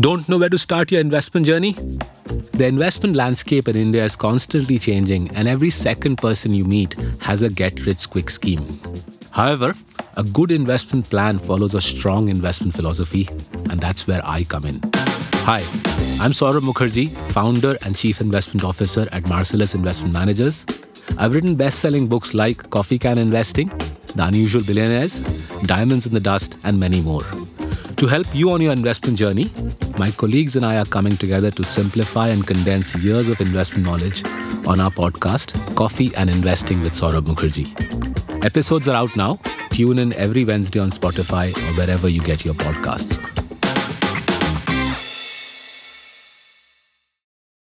Don't know where to start your investment journey? The investment landscape in India is constantly changing, and every second person you meet has a get rich quick scheme. However, a good investment plan follows a strong investment philosophy, and that's where I come in. Hi, I'm Saurabh Mukherjea, founder and chief investment officer at Marcellus Investment Managers. I've written best selling books like Coffee Can Investing, The Unusual Billionaires, Diamonds in the Dust, and many more. To help you on your investment journey, my colleagues and I are coming together to simplify and condense years of investment knowledge on our podcast, Coffee and Investing with Saurabh Mukherjea. Episodes are out now. Tune in every Wednesday on Spotify or wherever you get your podcasts.